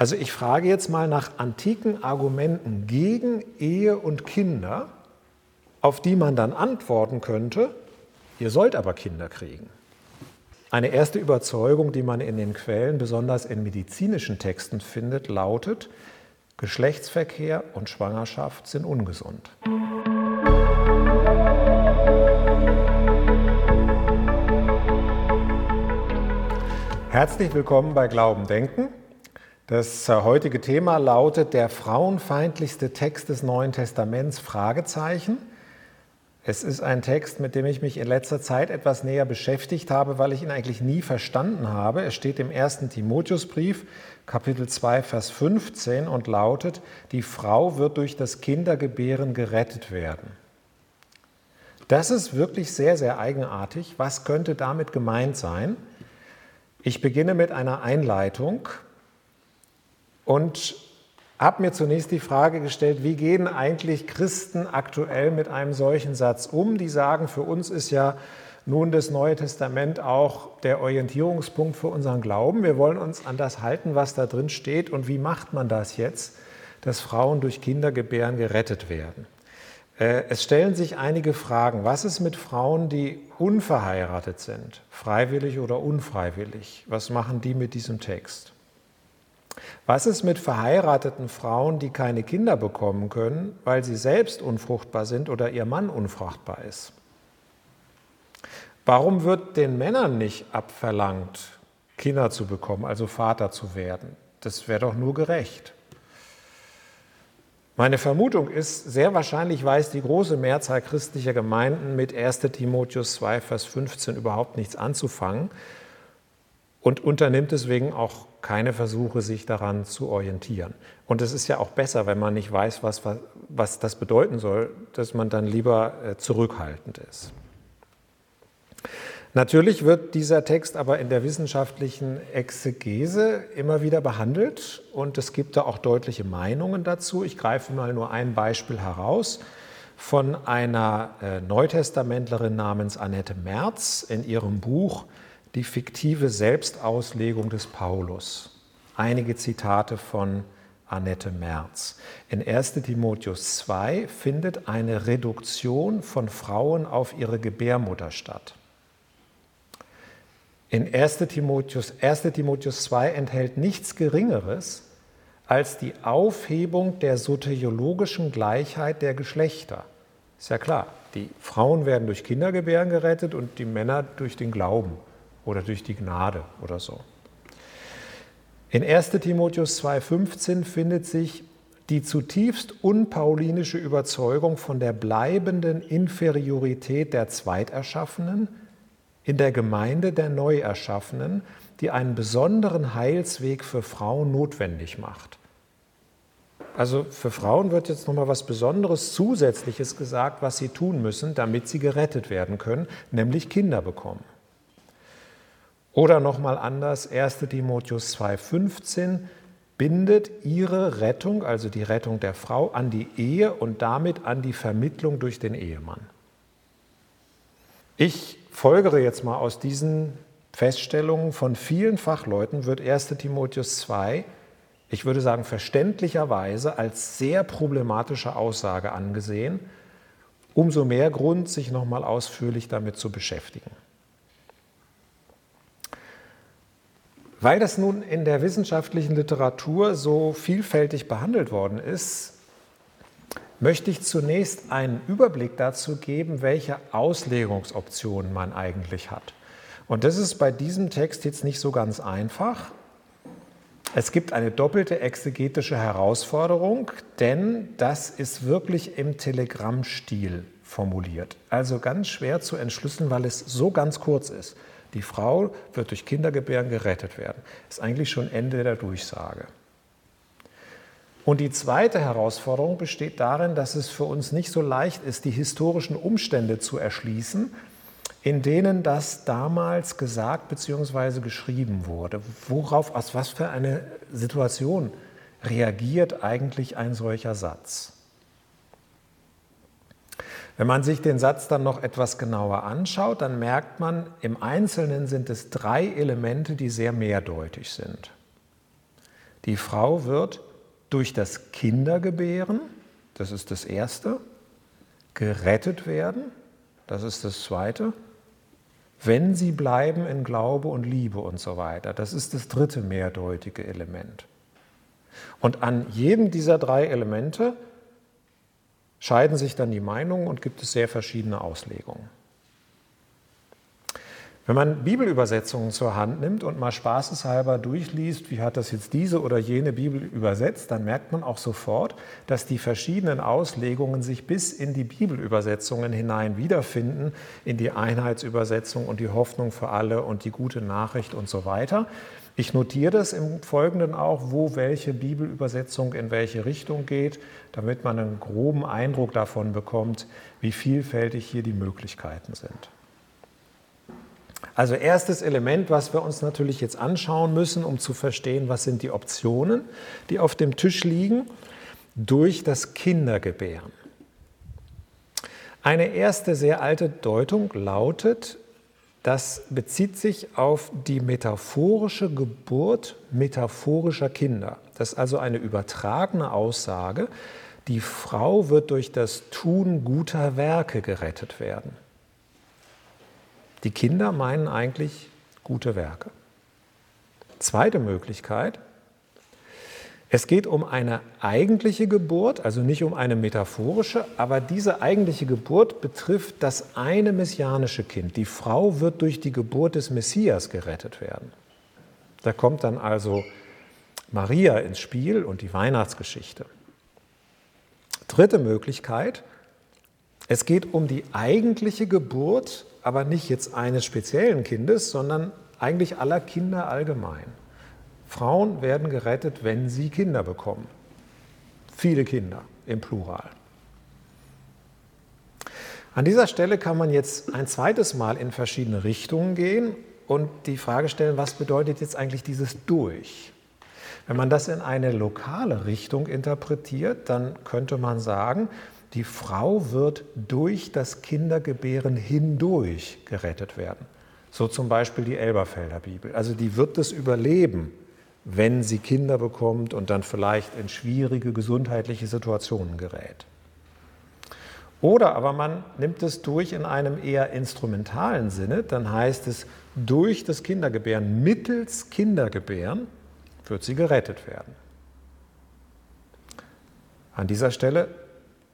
Also ich frage jetzt mal nach antiken Argumenten gegen Ehe und Kinder, auf die man dann antworten könnte, ihr sollt aber Kinder kriegen. Eine erste Überzeugung, die man in den Quellen, besonders in medizinischen Texten findet, lautet, Geschlechtsverkehr und Schwangerschaft sind ungesund. Herzlich willkommen bei Glauben Denken. Das äh, heutige Thema lautet der frauenfeindlichste Text des Neuen Testaments Fragezeichen. Es ist ein Text, mit dem ich mich in letzter Zeit etwas näher beschäftigt habe, weil ich ihn eigentlich nie verstanden habe. Er steht im ersten Timotheusbrief, Kapitel 2, Vers 15 und lautet, die Frau wird durch das Kindergebären gerettet werden. Das ist wirklich sehr, sehr eigenartig. Was könnte damit gemeint sein? Ich beginne mit einer Einleitung und habe mir zunächst die Frage gestellt, wie gehen eigentlich Christen aktuell mit einem solchen Satz um? Die sagen, für uns ist ja nun das Neue Testament auch der Orientierungspunkt für unseren Glauben. Wir wollen uns an das halten, was da drin steht. Und wie macht man das jetzt, dass Frauen durch Kindergebären gerettet werden? Äh, es stellen sich einige Fragen. Was ist mit Frauen, die unverheiratet sind, freiwillig oder unfreiwillig? Was machen die mit diesem Text? Was ist mit verheirateten Frauen, die keine Kinder bekommen können, weil sie selbst unfruchtbar sind oder ihr Mann unfruchtbar ist? Warum wird den Männern nicht abverlangt, Kinder zu bekommen, also Vater zu werden? Das wäre doch nur gerecht. Meine Vermutung ist, sehr wahrscheinlich weiß die große Mehrzahl christlicher Gemeinden mit 1 Timotheus 2, Vers 15 überhaupt nichts anzufangen und unternimmt deswegen auch keine Versuche, sich daran zu orientieren. Und es ist ja auch besser, wenn man nicht weiß, was, was, was das bedeuten soll, dass man dann lieber äh, zurückhaltend ist. Natürlich wird dieser Text aber in der wissenschaftlichen Exegese immer wieder behandelt und es gibt da auch deutliche Meinungen dazu. Ich greife mal nur ein Beispiel heraus von einer äh, Neutestamentlerin namens Annette Merz in ihrem Buch Die fiktive Selbstauslegung des Paulus. Einige Zitate von Annette Merz. In 1 Timotheus 2 findet eine Reduktion von Frauen auf ihre Gebärmutter statt. In 1 Timotheus, 1 Timotheus 2 enthält nichts Geringeres als die Aufhebung der soteriologischen Gleichheit der Geschlechter. Ist ja klar, die Frauen werden durch Kindergebären gerettet und die Männer durch den Glauben oder durch die Gnade oder so. In 1 Timotheus 2.15 findet sich die zutiefst unpaulinische Überzeugung von der bleibenden Inferiorität der Zweiterschaffenen in der Gemeinde der Neuerschaffenen, die einen besonderen Heilsweg für Frauen notwendig macht. Also für Frauen wird jetzt nochmal was Besonderes Zusätzliches gesagt, was sie tun müssen, damit sie gerettet werden können, nämlich Kinder bekommen. Oder nochmal anders, 1 Timotheus 2.15 bindet ihre Rettung, also die Rettung der Frau, an die Ehe und damit an die Vermittlung durch den Ehemann. Ich folgere jetzt mal aus diesen Feststellungen von vielen Fachleuten, wird 1 Timotheus 2, ich würde sagen verständlicherweise, als sehr problematische Aussage angesehen. Umso mehr Grund, sich nochmal ausführlich damit zu beschäftigen. Weil das nun in der wissenschaftlichen Literatur so vielfältig behandelt worden ist, möchte ich zunächst einen Überblick dazu geben, welche Auslegungsoptionen man eigentlich hat. Und das ist bei diesem Text jetzt nicht so ganz einfach. Es gibt eine doppelte exegetische Herausforderung, denn das ist wirklich im Telegrammstil formuliert. Also ganz schwer zu entschlüsseln, weil es so ganz kurz ist. Die Frau wird durch Kindergebären gerettet werden. Ist eigentlich schon Ende der Durchsage. Und die zweite Herausforderung besteht darin, dass es für uns nicht so leicht ist, die historischen Umstände zu erschließen, in denen das damals gesagt bzw. geschrieben wurde. Worauf, aus was für eine Situation reagiert eigentlich ein solcher Satz? Wenn man sich den Satz dann noch etwas genauer anschaut, dann merkt man, im Einzelnen sind es drei Elemente, die sehr mehrdeutig sind. Die Frau wird durch das Kindergebären, das ist das Erste, gerettet werden, das ist das Zweite, wenn sie bleiben in Glaube und Liebe und so weiter. Das ist das dritte mehrdeutige Element. Und an jedem dieser drei Elemente scheiden sich dann die Meinungen und gibt es sehr verschiedene Auslegungen. Wenn man Bibelübersetzungen zur Hand nimmt und mal spaßeshalber durchliest, wie hat das jetzt diese oder jene Bibel übersetzt, dann merkt man auch sofort, dass die verschiedenen Auslegungen sich bis in die Bibelübersetzungen hinein wiederfinden, in die Einheitsübersetzung und die Hoffnung für alle und die gute Nachricht und so weiter. Ich notiere das im Folgenden auch, wo welche Bibelübersetzung in welche Richtung geht, damit man einen groben Eindruck davon bekommt, wie vielfältig hier die Möglichkeiten sind. Also erstes Element, was wir uns natürlich jetzt anschauen müssen, um zu verstehen, was sind die Optionen, die auf dem Tisch liegen, durch das Kindergebären. Eine erste sehr alte Deutung lautet, das bezieht sich auf die metaphorische Geburt metaphorischer Kinder. Das ist also eine übertragene Aussage. Die Frau wird durch das Tun guter Werke gerettet werden. Die Kinder meinen eigentlich gute Werke. Zweite Möglichkeit, es geht um eine eigentliche Geburt, also nicht um eine metaphorische, aber diese eigentliche Geburt betrifft das eine messianische Kind. Die Frau wird durch die Geburt des Messias gerettet werden. Da kommt dann also Maria ins Spiel und die Weihnachtsgeschichte. Dritte Möglichkeit, es geht um die eigentliche Geburt aber nicht jetzt eines speziellen Kindes, sondern eigentlich aller Kinder allgemein. Frauen werden gerettet, wenn sie Kinder bekommen. Viele Kinder im Plural. An dieser Stelle kann man jetzt ein zweites Mal in verschiedene Richtungen gehen und die Frage stellen, was bedeutet jetzt eigentlich dieses durch? Wenn man das in eine lokale Richtung interpretiert, dann könnte man sagen, die Frau wird durch das Kindergebären hindurch gerettet werden. So zum Beispiel die Elberfelder Bibel. Also die wird es überleben, wenn sie Kinder bekommt und dann vielleicht in schwierige gesundheitliche Situationen gerät. Oder aber man nimmt es durch in einem eher instrumentalen Sinne, dann heißt es, durch das Kindergebären, mittels Kindergebären, wird sie gerettet werden. An dieser Stelle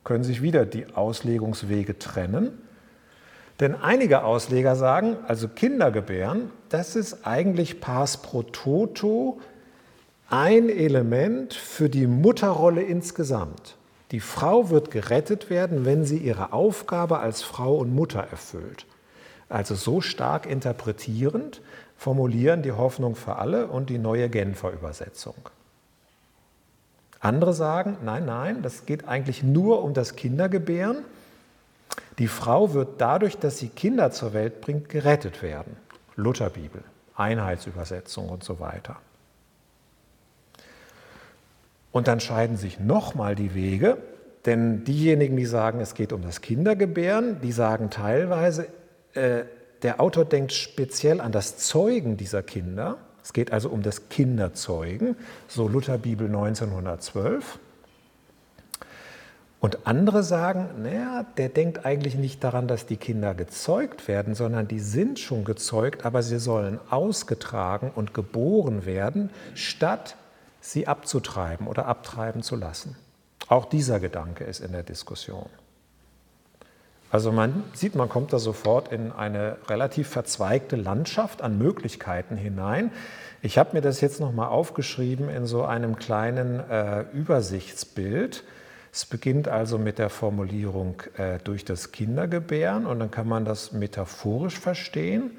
können sich wieder die Auslegungswege trennen. Denn einige Ausleger sagen, also Kindergebären, das ist eigentlich pars pro toto ein Element für die Mutterrolle insgesamt. Die Frau wird gerettet werden, wenn sie ihre Aufgabe als Frau und Mutter erfüllt. Also so stark interpretierend formulieren die Hoffnung für alle und die neue Genfer Übersetzung. Andere sagen, nein, nein, das geht eigentlich nur um das Kindergebären. Die Frau wird dadurch, dass sie Kinder zur Welt bringt, gerettet werden. Lutherbibel, Einheitsübersetzung und so weiter. Und dann scheiden sich nochmal die Wege, denn diejenigen, die sagen, es geht um das Kindergebären, die sagen teilweise, äh, der Autor denkt speziell an das Zeugen dieser Kinder es geht also um das Kinderzeugen, so Lutherbibel 1912. Und andere sagen, naja, der denkt eigentlich nicht daran, dass die Kinder gezeugt werden, sondern die sind schon gezeugt, aber sie sollen ausgetragen und geboren werden, statt sie abzutreiben oder abtreiben zu lassen. Auch dieser Gedanke ist in der Diskussion. Also man sieht, man kommt da sofort in eine relativ verzweigte Landschaft an Möglichkeiten hinein. Ich habe mir das jetzt nochmal aufgeschrieben in so einem kleinen äh, Übersichtsbild. Es beginnt also mit der Formulierung äh, durch das Kindergebären und dann kann man das metaphorisch verstehen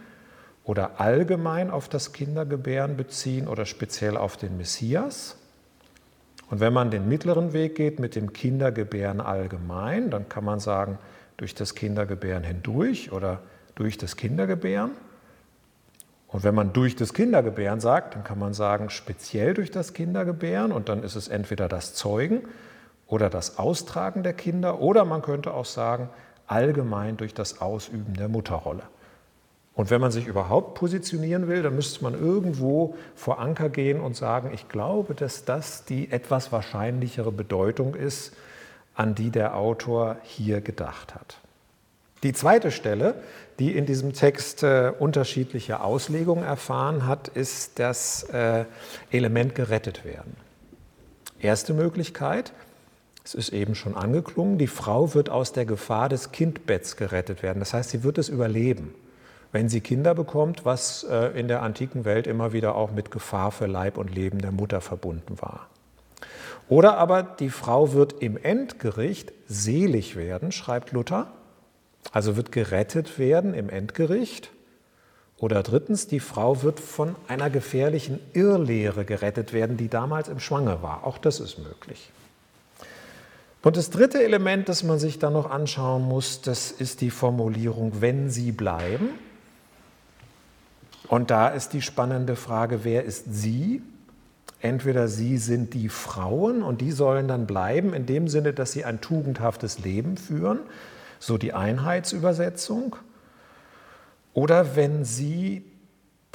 oder allgemein auf das Kindergebären beziehen oder speziell auf den Messias. Und wenn man den mittleren Weg geht mit dem Kindergebären allgemein, dann kann man sagen, durch das Kindergebären hindurch oder durch das Kindergebären. Und wenn man durch das Kindergebären sagt, dann kann man sagen, speziell durch das Kindergebären und dann ist es entweder das Zeugen oder das Austragen der Kinder oder man könnte auch sagen, allgemein durch das Ausüben der Mutterrolle. Und wenn man sich überhaupt positionieren will, dann müsste man irgendwo vor Anker gehen und sagen, ich glaube, dass das die etwas wahrscheinlichere Bedeutung ist, an die der Autor hier gedacht hat. Die zweite Stelle, die in diesem Text äh, unterschiedliche Auslegungen erfahren hat, ist das äh, Element gerettet werden. Erste Möglichkeit, es ist eben schon angeklungen, die Frau wird aus der Gefahr des Kindbetts gerettet werden. Das heißt, sie wird es überleben wenn sie Kinder bekommt, was äh, in der antiken Welt immer wieder auch mit Gefahr für Leib und Leben der Mutter verbunden war. Oder aber die Frau wird im Endgericht selig werden, schreibt Luther, also wird gerettet werden im Endgericht. Oder drittens, die Frau wird von einer gefährlichen Irrlehre gerettet werden, die damals im Schwange war. Auch das ist möglich. Und das dritte Element, das man sich dann noch anschauen muss, das ist die Formulierung, wenn sie bleiben. Und da ist die spannende Frage, wer ist sie? Entweder sie sind die Frauen und die sollen dann bleiben in dem Sinne, dass sie ein tugendhaftes Leben führen, so die Einheitsübersetzung. Oder wenn sie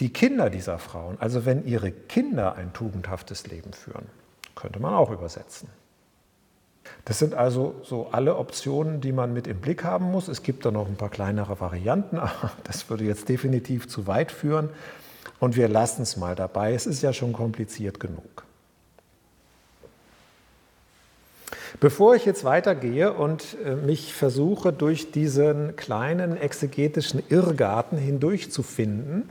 die Kinder dieser Frauen, also wenn ihre Kinder ein tugendhaftes Leben führen, könnte man auch übersetzen. Das sind also so alle Optionen, die man mit im Blick haben muss. Es gibt da noch ein paar kleinere Varianten, aber das würde jetzt definitiv zu weit führen. Und wir lassen es mal dabei. Es ist ja schon kompliziert genug. Bevor ich jetzt weitergehe und äh, mich versuche, durch diesen kleinen exegetischen Irrgarten hindurchzufinden,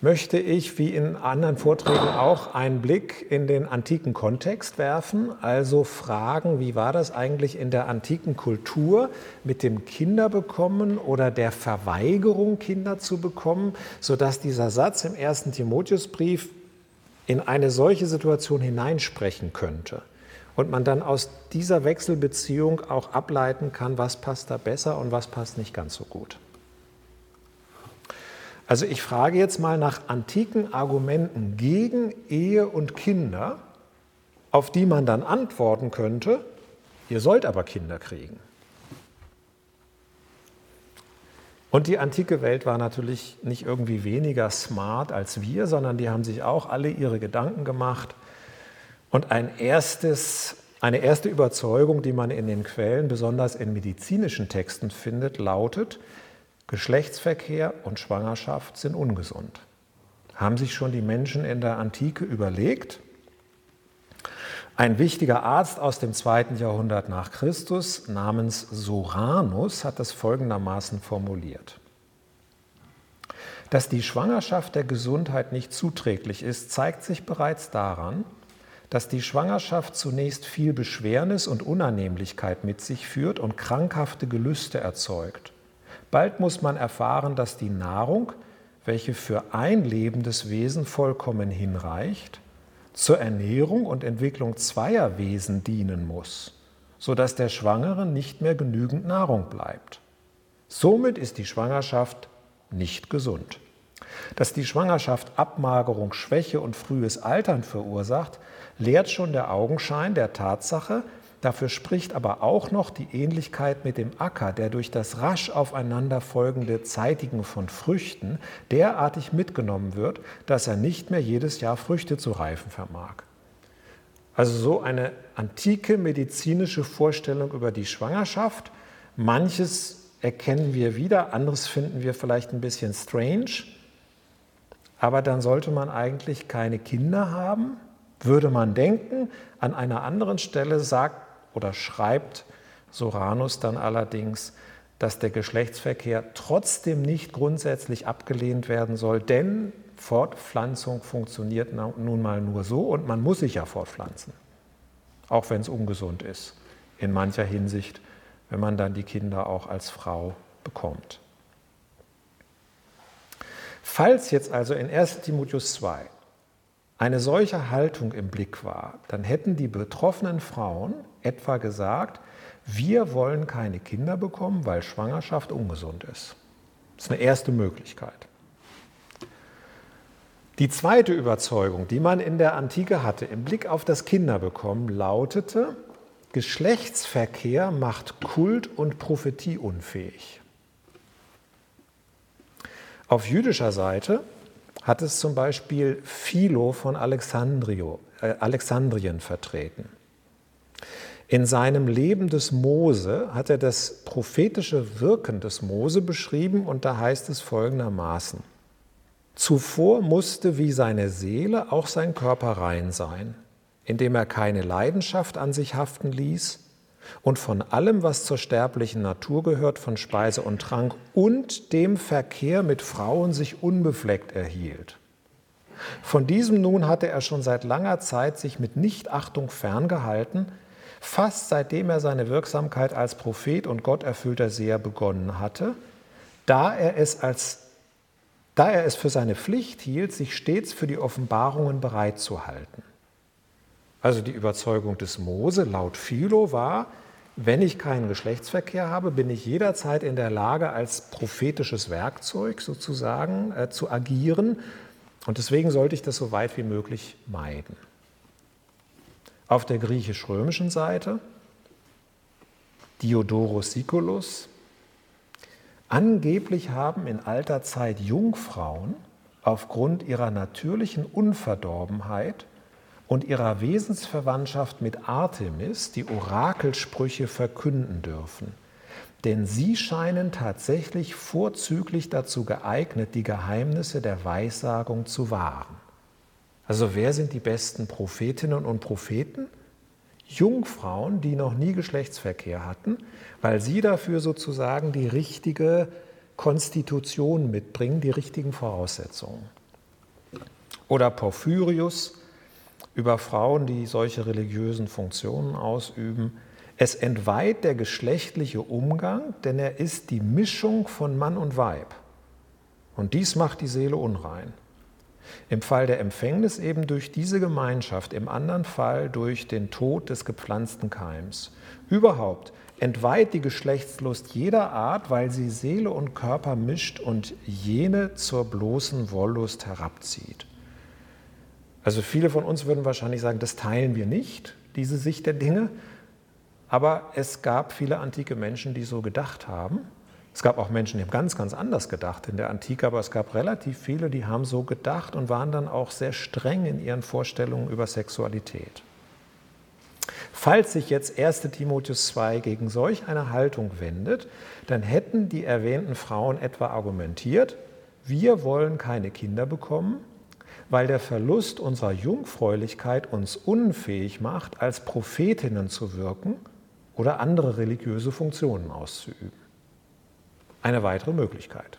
möchte ich, wie in anderen Vorträgen auch, einen Blick in den antiken Kontext werfen, also fragen, wie war das eigentlich in der antiken Kultur mit dem Kinderbekommen oder der Verweigerung, Kinder zu bekommen, sodass dieser Satz im ersten Timotheusbrief in eine solche Situation hineinsprechen könnte. Und man dann aus dieser Wechselbeziehung auch ableiten kann, was passt da besser und was passt nicht ganz so gut. Also ich frage jetzt mal nach antiken Argumenten gegen Ehe und Kinder, auf die man dann antworten könnte, ihr sollt aber Kinder kriegen. Und die antike Welt war natürlich nicht irgendwie weniger smart als wir, sondern die haben sich auch alle ihre Gedanken gemacht. Und ein erstes, eine erste Überzeugung, die man in den Quellen, besonders in medizinischen Texten findet, lautet, Geschlechtsverkehr und Schwangerschaft sind ungesund. Haben sich schon die Menschen in der Antike überlegt? Ein wichtiger Arzt aus dem zweiten Jahrhundert nach Christus namens Soranus hat das folgendermaßen formuliert. Dass die Schwangerschaft der Gesundheit nicht zuträglich ist, zeigt sich bereits daran, dass die Schwangerschaft zunächst viel Beschwernis und Unannehmlichkeit mit sich führt und krankhafte Gelüste erzeugt. Bald muss man erfahren, dass die Nahrung, welche für ein lebendes Wesen vollkommen hinreicht, zur Ernährung und Entwicklung zweier Wesen dienen muss, sodass der Schwangeren nicht mehr genügend Nahrung bleibt. Somit ist die Schwangerschaft nicht gesund. Dass die Schwangerschaft Abmagerung, Schwäche und frühes Altern verursacht, lehrt schon der Augenschein der Tatsache, Dafür spricht aber auch noch die Ähnlichkeit mit dem Acker, der durch das rasch aufeinanderfolgende Zeitigen von Früchten derartig mitgenommen wird, dass er nicht mehr jedes Jahr Früchte zu reifen vermag. Also so eine antike medizinische Vorstellung über die Schwangerschaft. Manches erkennen wir wieder, anderes finden wir vielleicht ein bisschen strange. Aber dann sollte man eigentlich keine Kinder haben, würde man denken. An einer anderen Stelle sagt oder schreibt Soranus dann allerdings, dass der Geschlechtsverkehr trotzdem nicht grundsätzlich abgelehnt werden soll, denn Fortpflanzung funktioniert nun mal nur so und man muss sich ja fortpflanzen, auch wenn es ungesund ist, in mancher Hinsicht, wenn man dann die Kinder auch als Frau bekommt. Falls jetzt also in 1 Timotheus 2 eine solche Haltung im Blick war, dann hätten die betroffenen Frauen etwa gesagt, wir wollen keine Kinder bekommen, weil Schwangerschaft ungesund ist. Das ist eine erste Möglichkeit. Die zweite Überzeugung, die man in der Antike hatte, im Blick auf das Kinderbekommen, lautete, Geschlechtsverkehr macht Kult und Prophetie unfähig. Auf jüdischer Seite hat es zum Beispiel Philo von Alexandrio, äh, Alexandrien vertreten. In seinem Leben des Mose hat er das prophetische Wirken des Mose beschrieben und da heißt es folgendermaßen. Zuvor musste wie seine Seele auch sein Körper rein sein, indem er keine Leidenschaft an sich haften ließ und von allem, was zur sterblichen Natur gehört, von Speise und Trank und dem Verkehr mit Frauen sich unbefleckt erhielt. Von diesem nun hatte er schon seit langer Zeit sich mit Nichtachtung ferngehalten, fast seitdem er seine Wirksamkeit als Prophet und gotterfüllter Seher begonnen hatte, da er es als da er es für seine Pflicht hielt, sich stets für die Offenbarungen bereitzuhalten. Also die Überzeugung des Mose laut Philo war, wenn ich keinen Geschlechtsverkehr habe, bin ich jederzeit in der Lage, als prophetisches Werkzeug sozusagen äh, zu agieren. Und deswegen sollte ich das so weit wie möglich meiden. Auf der griechisch-römischen Seite Diodorus Siculus. Angeblich haben in alter Zeit Jungfrauen aufgrund ihrer natürlichen Unverdorbenheit und ihrer Wesensverwandtschaft mit Artemis die Orakelsprüche verkünden dürfen. Denn sie scheinen tatsächlich vorzüglich dazu geeignet, die Geheimnisse der Weissagung zu wahren. Also wer sind die besten Prophetinnen und Propheten? Jungfrauen, die noch nie Geschlechtsverkehr hatten, weil sie dafür sozusagen die richtige Konstitution mitbringen, die richtigen Voraussetzungen. Oder Porphyrius über Frauen, die solche religiösen Funktionen ausüben. Es entweiht der geschlechtliche Umgang, denn er ist die Mischung von Mann und Weib. Und dies macht die Seele unrein. Im Fall der Empfängnis eben durch diese Gemeinschaft, im anderen Fall durch den Tod des gepflanzten Keims. Überhaupt entweiht die Geschlechtslust jeder Art, weil sie Seele und Körper mischt und jene zur bloßen Wollust herabzieht. Also viele von uns würden wahrscheinlich sagen, das teilen wir nicht, diese Sicht der Dinge. Aber es gab viele antike Menschen, die so gedacht haben. Es gab auch Menschen, die haben ganz, ganz anders gedacht in der Antike, aber es gab relativ viele, die haben so gedacht und waren dann auch sehr streng in ihren Vorstellungen über Sexualität. Falls sich jetzt 1 Timotheus 2 gegen solch eine Haltung wendet, dann hätten die erwähnten Frauen etwa argumentiert, wir wollen keine Kinder bekommen, weil der Verlust unserer Jungfräulichkeit uns unfähig macht, als Prophetinnen zu wirken oder andere religiöse Funktionen auszuüben eine weitere Möglichkeit.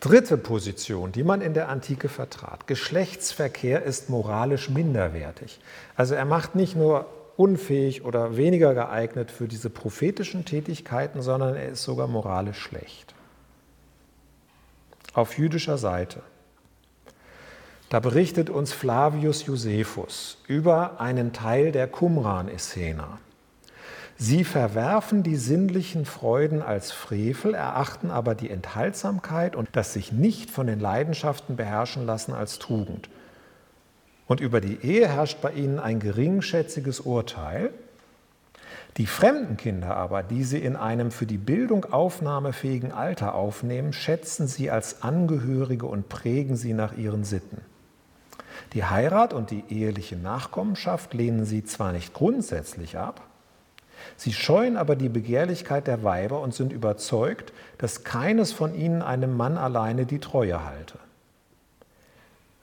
Dritte Position, die man in der Antike vertrat. Geschlechtsverkehr ist moralisch minderwertig. Also er macht nicht nur unfähig oder weniger geeignet für diese prophetischen Tätigkeiten, sondern er ist sogar moralisch schlecht. Auf jüdischer Seite. Da berichtet uns Flavius Josephus über einen Teil der Qumran-Essener. Sie verwerfen die sinnlichen Freuden als Frevel, erachten aber die Enthaltsamkeit und das sich nicht von den Leidenschaften beherrschen lassen als Tugend. Und über die Ehe herrscht bei ihnen ein geringschätziges Urteil. Die fremden Kinder aber, die sie in einem für die Bildung aufnahmefähigen Alter aufnehmen, schätzen sie als Angehörige und prägen sie nach ihren Sitten. Die Heirat und die eheliche Nachkommenschaft lehnen sie zwar nicht grundsätzlich ab, Sie scheuen aber die Begehrlichkeit der Weiber und sind überzeugt, dass keines von ihnen einem Mann alleine die Treue halte.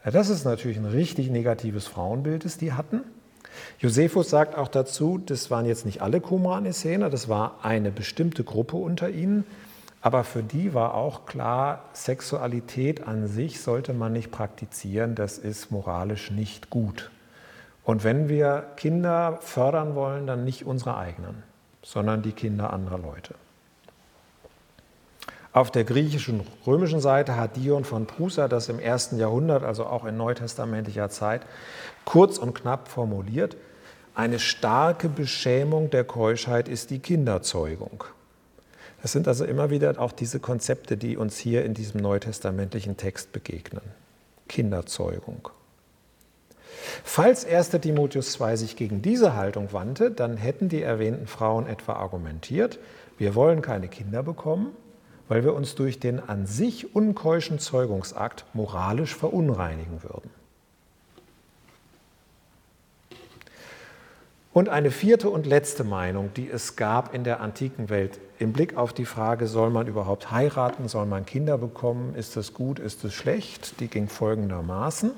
Ja, das ist natürlich ein richtig negatives Frauenbild, das die hatten. Josephus sagt auch dazu, das waren jetzt nicht alle Qumran-Essener, das war eine bestimmte Gruppe unter ihnen, aber für die war auch klar, Sexualität an sich sollte man nicht praktizieren, das ist moralisch nicht gut. Und wenn wir Kinder fördern wollen, dann nicht unsere eigenen, sondern die Kinder anderer Leute. Auf der griechischen römischen Seite hat Dion von Prusa das im ersten Jahrhundert, also auch in neutestamentlicher Zeit, kurz und knapp formuliert. Eine starke Beschämung der Keuschheit ist die Kinderzeugung. Das sind also immer wieder auch diese Konzepte, die uns hier in diesem neutestamentlichen Text begegnen. Kinderzeugung. Falls 1. Timotheus 2 sich gegen diese Haltung wandte, dann hätten die erwähnten Frauen etwa argumentiert, wir wollen keine Kinder bekommen, weil wir uns durch den an sich unkeuschen Zeugungsakt moralisch verunreinigen würden. Und eine vierte und letzte Meinung, die es gab in der antiken Welt im Blick auf die Frage, soll man überhaupt heiraten, soll man Kinder bekommen, ist es gut, ist es schlecht, die ging folgendermaßen.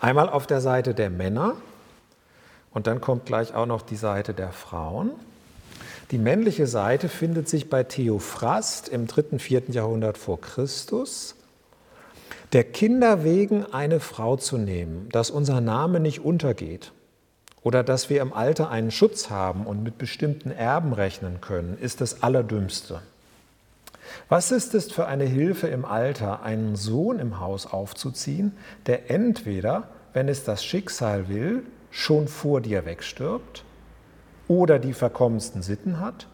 Einmal auf der Seite der Männer und dann kommt gleich auch noch die Seite der Frauen. Die männliche Seite findet sich bei Theophrast im dritten, vierten Jahrhundert vor Christus. Der Kinder wegen eine Frau zu nehmen, dass unser Name nicht untergeht, oder dass wir im Alter einen Schutz haben und mit bestimmten Erben rechnen können, ist das Allerdümmste. Was ist es für eine Hilfe im Alter, einen Sohn im Haus aufzuziehen, der entweder, wenn es das Schicksal will, schon vor dir wegstirbt oder die verkommensten Sitten hat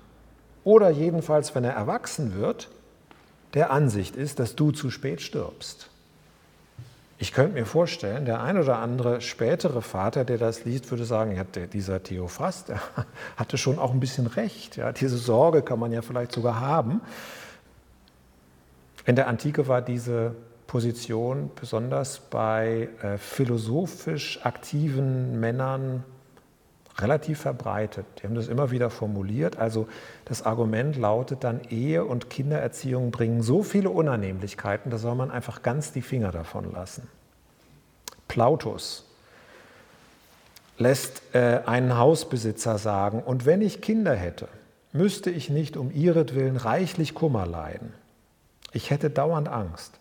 oder jedenfalls, wenn er erwachsen wird, der Ansicht ist, dass du zu spät stirbst. Ich könnte mir vorstellen, der ein oder andere spätere Vater, der das liest, würde sagen, ja, dieser Theophrast, der hatte schon auch ein bisschen recht. Ja, diese Sorge kann man ja vielleicht sogar haben. In der Antike war diese Position besonders bei äh, philosophisch aktiven Männern relativ verbreitet. Die haben das immer wieder formuliert. Also das Argument lautet dann, Ehe und Kindererziehung bringen so viele Unannehmlichkeiten, da soll man einfach ganz die Finger davon lassen. Plautus lässt äh, einen Hausbesitzer sagen, und wenn ich Kinder hätte, müsste ich nicht um ihretwillen reichlich Kummer leiden. Ich hätte dauernd Angst.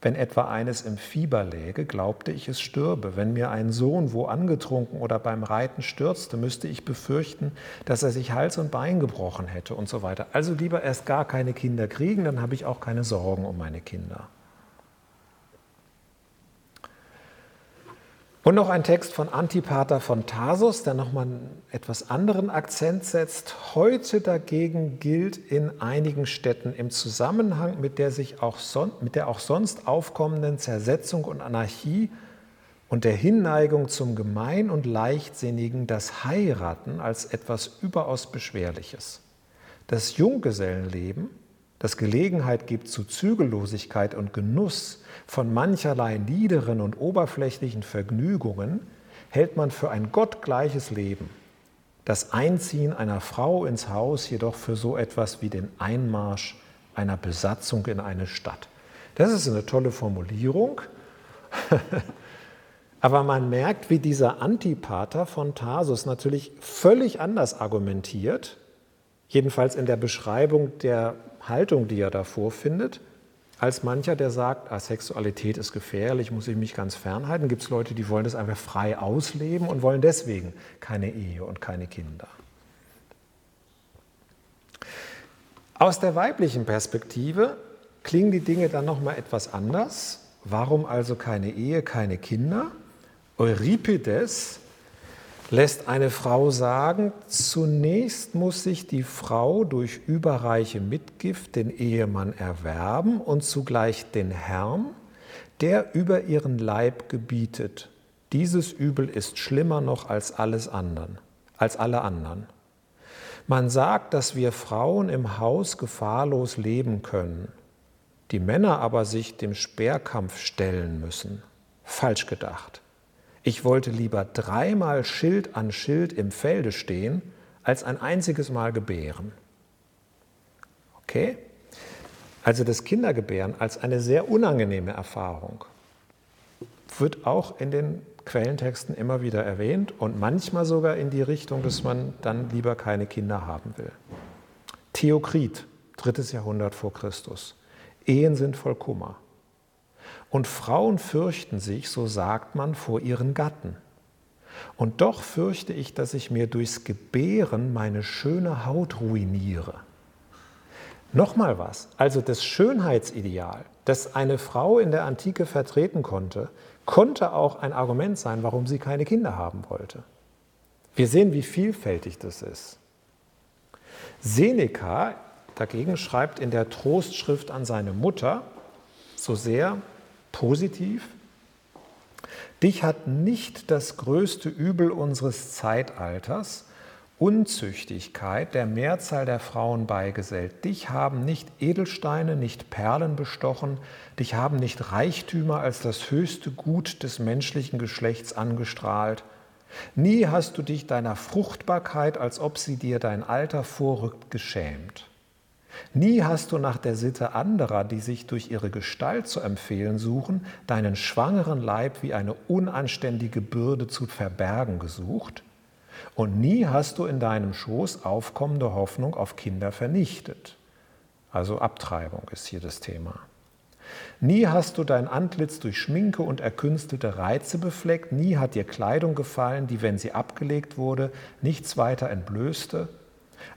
Wenn etwa eines im Fieber läge, glaubte ich, es stürbe. Wenn mir ein Sohn wo angetrunken oder beim Reiten stürzte, müsste ich befürchten, dass er sich Hals und Bein gebrochen hätte und so weiter. Also lieber erst gar keine Kinder kriegen, dann habe ich auch keine Sorgen um meine Kinder. Und noch ein Text von Antipater von Tarsus, der nochmal einen etwas anderen Akzent setzt. Heute dagegen gilt in einigen Städten im Zusammenhang mit der, sich auch son mit der auch sonst aufkommenden Zersetzung und Anarchie und der Hinneigung zum Gemein und Leichtsinnigen das Heiraten als etwas überaus Beschwerliches. Das Junggesellenleben, das Gelegenheit gibt zu Zügellosigkeit und Genuss, von mancherlei niederen und oberflächlichen Vergnügungen hält man für ein gottgleiches Leben, das Einziehen einer Frau ins Haus jedoch für so etwas wie den Einmarsch einer Besatzung in eine Stadt. Das ist eine tolle Formulierung, aber man merkt, wie dieser Antipater von Tarsus natürlich völlig anders argumentiert, jedenfalls in der Beschreibung der Haltung, die er da vorfindet als mancher, der sagt, ah, Sexualität ist gefährlich, muss ich mich ganz fernhalten. Gibt es Leute, die wollen das einfach frei ausleben und wollen deswegen keine Ehe und keine Kinder. Aus der weiblichen Perspektive klingen die Dinge dann noch mal etwas anders. Warum also keine Ehe, keine Kinder? Euripides lässt eine Frau sagen, zunächst muss sich die Frau durch überreiche Mitgift den Ehemann erwerben und zugleich den Herrn, der über ihren Leib gebietet. Dieses Übel ist schlimmer noch als alles anderen, als alle anderen. Man sagt, dass wir Frauen im Haus gefahrlos leben können, die Männer aber sich dem Speerkampf stellen müssen. Falsch gedacht. Ich wollte lieber dreimal Schild an Schild im Felde stehen, als ein einziges Mal gebären. Okay? Also das Kindergebären als eine sehr unangenehme Erfahrung wird auch in den Quellentexten immer wieder erwähnt und manchmal sogar in die Richtung, dass man dann lieber keine Kinder haben will. Theokrit, drittes Jahrhundert vor Christus. Ehen sind voll Kummer. Und Frauen fürchten sich, so sagt man, vor ihren Gatten. Und doch fürchte ich, dass ich mir durchs Gebären meine schöne Haut ruiniere. Nochmal was, also das Schönheitsideal, das eine Frau in der Antike vertreten konnte, konnte auch ein Argument sein, warum sie keine Kinder haben wollte. Wir sehen, wie vielfältig das ist. Seneca dagegen schreibt in der Trostschrift an seine Mutter, so sehr positiv. Dich hat nicht das größte Übel unseres Zeitalters Unzüchtigkeit der Mehrzahl der Frauen beigesellt. Dich haben nicht Edelsteine, nicht Perlen bestochen, dich haben nicht Reichtümer als das höchste Gut des menschlichen Geschlechts angestrahlt. Nie hast du dich deiner Fruchtbarkeit, als ob sie dir dein Alter vorrückt, geschämt. Nie hast du nach der Sitte anderer, die sich durch ihre Gestalt zu empfehlen suchen, deinen schwangeren Leib wie eine unanständige Bürde zu verbergen gesucht, und nie hast du in deinem Schoß aufkommende Hoffnung auf Kinder vernichtet. Also Abtreibung ist hier das Thema. Nie hast du dein Antlitz durch Schminke und erkünstelte Reize befleckt, nie hat dir Kleidung gefallen, die, wenn sie abgelegt wurde, nichts weiter entblößte.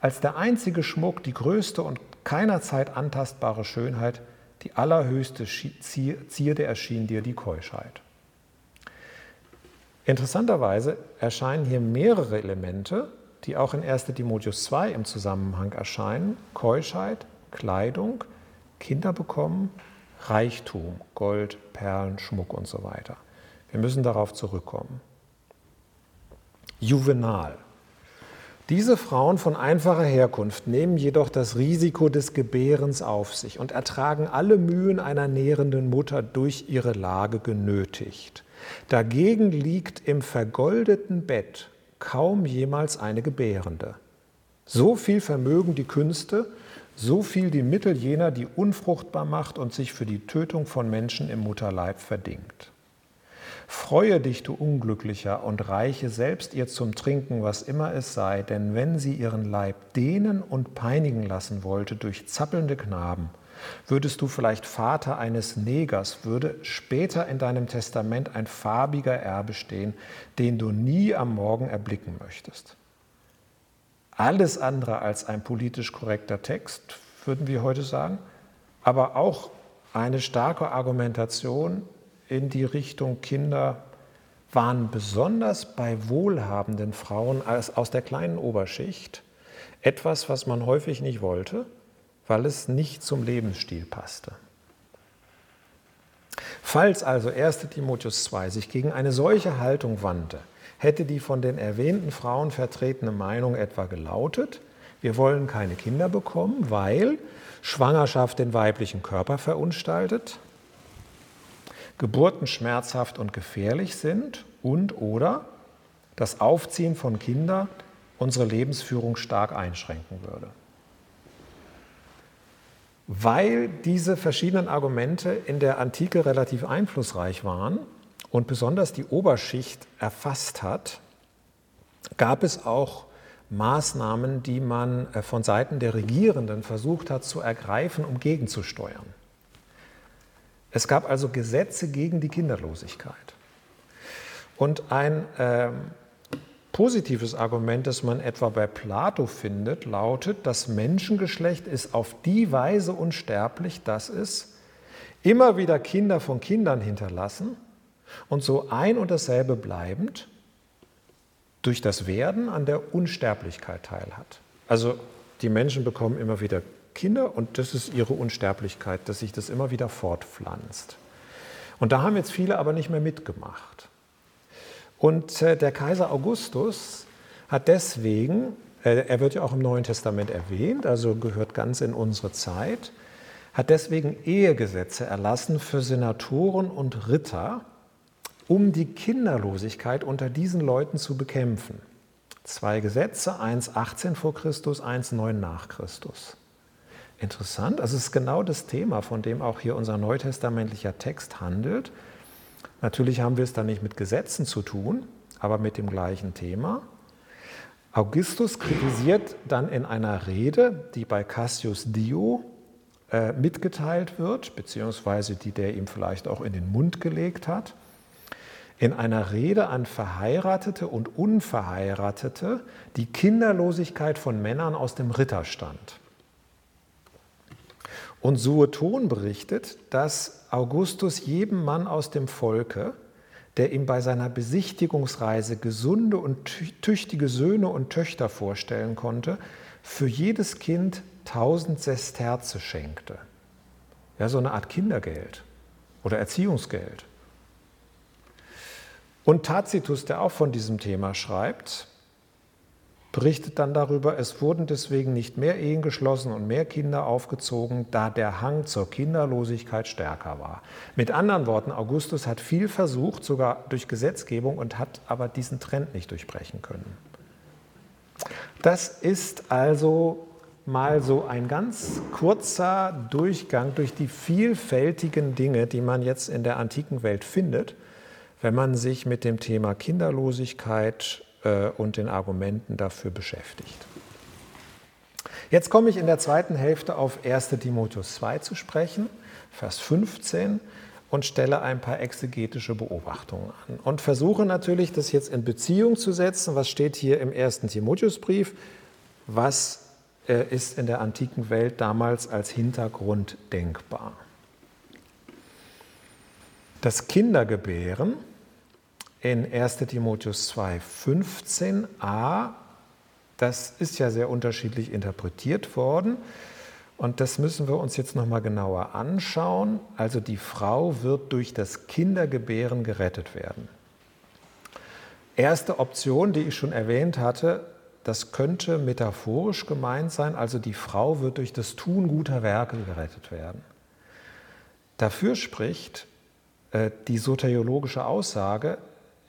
Als der einzige Schmuck, die größte und keinerzeit antastbare Schönheit, die allerhöchste Zierde erschien dir die Keuschheit. Interessanterweise erscheinen hier mehrere Elemente, die auch in 1 Timotheus 2 im Zusammenhang erscheinen. Keuschheit, Kleidung, Kinder bekommen, Reichtum, Gold, Perlen, Schmuck und so weiter. Wir müssen darauf zurückkommen. Juvenal. Diese Frauen von einfacher Herkunft nehmen jedoch das Risiko des Gebärens auf sich und ertragen alle Mühen einer nährenden Mutter durch ihre Lage genötigt. Dagegen liegt im vergoldeten Bett kaum jemals eine Gebärende. So viel vermögen die Künste, so viel die Mittel jener, die unfruchtbar macht und sich für die Tötung von Menschen im Mutterleib verdingt. Freue dich, du Unglücklicher, und reiche selbst ihr zum Trinken, was immer es sei, denn wenn sie ihren Leib dehnen und peinigen lassen wollte durch zappelnde Knaben, Würdest du vielleicht Vater eines Negers, würde später in deinem Testament ein farbiger Erbe stehen, den du nie am Morgen erblicken möchtest. Alles andere als ein politisch korrekter Text, würden wir heute sagen, aber auch eine starke Argumentation in die Richtung Kinder waren besonders bei wohlhabenden Frauen aus der kleinen Oberschicht etwas, was man häufig nicht wollte weil es nicht zum Lebensstil passte. Falls also 1 Timotheus 2 sich gegen eine solche Haltung wandte, hätte die von den erwähnten Frauen vertretene Meinung etwa gelautet, wir wollen keine Kinder bekommen, weil Schwangerschaft den weiblichen Körper verunstaltet, Geburten schmerzhaft und gefährlich sind und oder das Aufziehen von Kindern unsere Lebensführung stark einschränken würde. Weil diese verschiedenen Argumente in der Antike relativ einflussreich waren und besonders die Oberschicht erfasst hat, gab es auch Maßnahmen, die man äh, von Seiten der Regierenden versucht hat zu ergreifen, um gegenzusteuern. Es gab also Gesetze gegen die Kinderlosigkeit. Und ein ähm, positives Argument, das man etwa bei Plato findet, lautet, das Menschengeschlecht ist auf die Weise unsterblich, dass es immer wieder Kinder von Kindern hinterlassen und so ein und dasselbe bleibend durch das Werden an der Unsterblichkeit teilhat. Also die Menschen bekommen immer wieder Kinder und das ist ihre Unsterblichkeit, dass sich das immer wieder fortpflanzt. Und da haben jetzt viele aber nicht mehr mitgemacht. Und äh, der Kaiser Augustus hat deswegen, äh, er wird ja auch im Neuen Testament erwähnt, also gehört ganz in unsere Zeit, hat deswegen Ehegesetze erlassen für Senatoren und Ritter, um die Kinderlosigkeit unter diesen Leuten zu bekämpfen. Zwei Gesetze, eins 18 vor Christus, eins 9 nach Christus. Interessant, also es ist genau das Thema, von dem auch hier unser neutestamentlicher Text handelt. Natürlich haben wir es dann nicht mit Gesetzen zu tun, aber mit dem gleichen Thema. Augustus kritisiert dann in einer Rede, die bei Cassius Dio äh, mitgeteilt wird, beziehungsweise die der ihm vielleicht auch in den Mund gelegt hat, in einer Rede an Verheiratete und Unverheiratete die Kinderlosigkeit von Männern aus dem Ritterstand. Und Sueton berichtet, dass Augustus jedem Mann aus dem Volke, der ihm bei seiner Besichtigungsreise gesunde und tüchtige Söhne und Töchter vorstellen konnte, für jedes Kind tausend Sesterze schenkte. Ja, so eine Art Kindergeld oder Erziehungsgeld. Und Tacitus, der auch von diesem Thema schreibt, berichtet dann darüber, es wurden deswegen nicht mehr Ehen geschlossen und mehr Kinder aufgezogen, da der Hang zur Kinderlosigkeit stärker war. Mit anderen Worten, Augustus hat viel versucht, sogar durch Gesetzgebung, und hat aber diesen Trend nicht durchbrechen können. Das ist also mal so ein ganz kurzer Durchgang durch die vielfältigen Dinge, die man jetzt in der antiken Welt findet, wenn man sich mit dem Thema Kinderlosigkeit und den Argumenten dafür beschäftigt. Jetzt komme ich in der zweiten Hälfte auf 1 Timotheus 2 zu sprechen, Vers 15, und stelle ein paar exegetische Beobachtungen an und versuche natürlich, das jetzt in Beziehung zu setzen. Was steht hier im 1. Timotheusbrief? Was äh, ist in der antiken Welt damals als Hintergrund denkbar? Das Kindergebären in 1 Timotheus 2, 15a, das ist ja sehr unterschiedlich interpretiert worden. Und das müssen wir uns jetzt nochmal genauer anschauen. Also die Frau wird durch das Kindergebären gerettet werden. Erste Option, die ich schon erwähnt hatte, das könnte metaphorisch gemeint sein, also die Frau wird durch das Tun guter Werke gerettet werden. Dafür spricht äh, die soteriologische Aussage,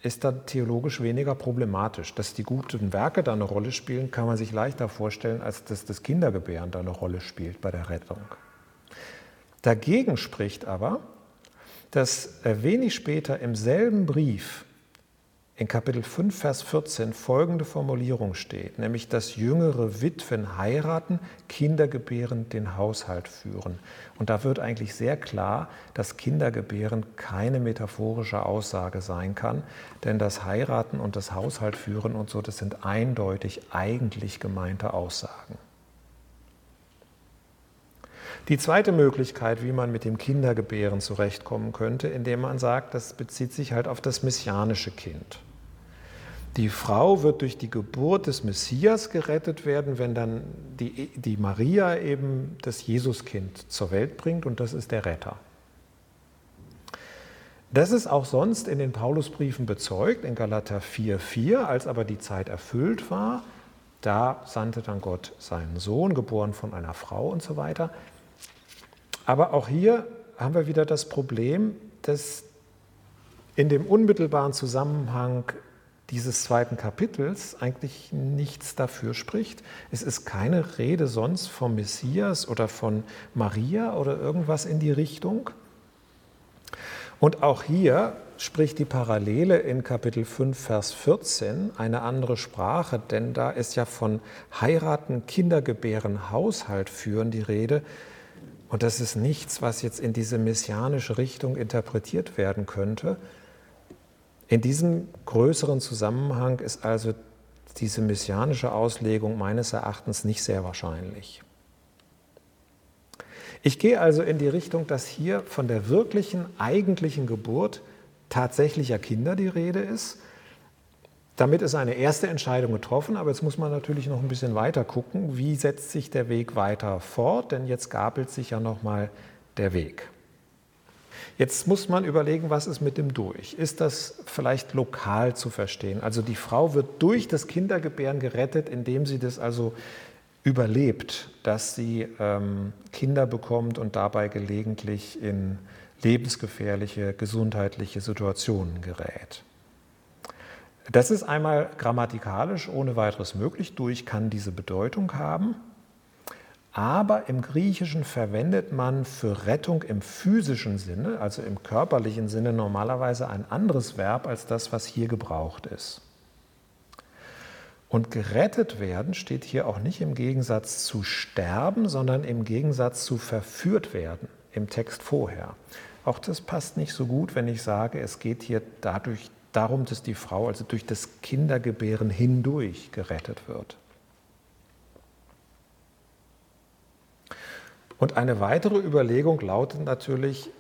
ist dann theologisch weniger problematisch. Dass die guten Werke da eine Rolle spielen, kann man sich leichter vorstellen, als dass das Kindergebären da eine Rolle spielt bei der Rettung. Dagegen spricht aber, dass wenig später im selben Brief in Kapitel 5, Vers 14 folgende Formulierung steht, nämlich dass jüngere Witwen heiraten, Kinder gebären, den Haushalt führen. Und da wird eigentlich sehr klar, dass Kindergebären keine metaphorische Aussage sein kann, denn das Heiraten und das Haushalt führen und so, das sind eindeutig eigentlich gemeinte Aussagen. Die zweite Möglichkeit, wie man mit dem Kindergebären zurechtkommen könnte, indem man sagt, das bezieht sich halt auf das messianische Kind. Die Frau wird durch die Geburt des Messias gerettet werden, wenn dann die, die Maria eben das Jesuskind zur Welt bringt und das ist der Retter. Das ist auch sonst in den Paulusbriefen bezeugt, in Galater 4,4, als aber die Zeit erfüllt war, da sandte dann Gott seinen Sohn, geboren von einer Frau und so weiter. Aber auch hier haben wir wieder das Problem, dass in dem unmittelbaren Zusammenhang dieses zweiten Kapitels eigentlich nichts dafür spricht. Es ist keine Rede sonst vom Messias oder von Maria oder irgendwas in die Richtung. Und auch hier spricht die Parallele in Kapitel 5, Vers 14 eine andere Sprache, denn da ist ja von heiraten, Kindergebären, Haushalt führen die Rede. Und das ist nichts, was jetzt in diese messianische Richtung interpretiert werden könnte, in diesem größeren Zusammenhang ist also diese messianische Auslegung meines Erachtens nicht sehr wahrscheinlich. Ich gehe also in die Richtung, dass hier von der wirklichen, eigentlichen Geburt tatsächlicher Kinder die Rede ist. Damit ist eine erste Entscheidung getroffen, aber jetzt muss man natürlich noch ein bisschen weiter gucken, wie setzt sich der Weg weiter fort, denn jetzt gabelt sich ja nochmal der Weg. Jetzt muss man überlegen, was ist mit dem durch? Ist das vielleicht lokal zu verstehen? Also die Frau wird durch das Kindergebären gerettet, indem sie das also überlebt, dass sie ähm, Kinder bekommt und dabei gelegentlich in lebensgefährliche gesundheitliche Situationen gerät. Das ist einmal grammatikalisch ohne weiteres möglich. Durch kann diese Bedeutung haben. Aber im Griechischen verwendet man für Rettung im physischen Sinne, also im körperlichen Sinne, normalerweise ein anderes Verb als das, was hier gebraucht ist. Und gerettet werden steht hier auch nicht im Gegensatz zu sterben, sondern im Gegensatz zu verführt werden im Text vorher. Auch das passt nicht so gut, wenn ich sage, es geht hier dadurch darum, dass die Frau also durch das Kindergebären hindurch gerettet wird. Und eine weitere Überlegung lautet natürlich,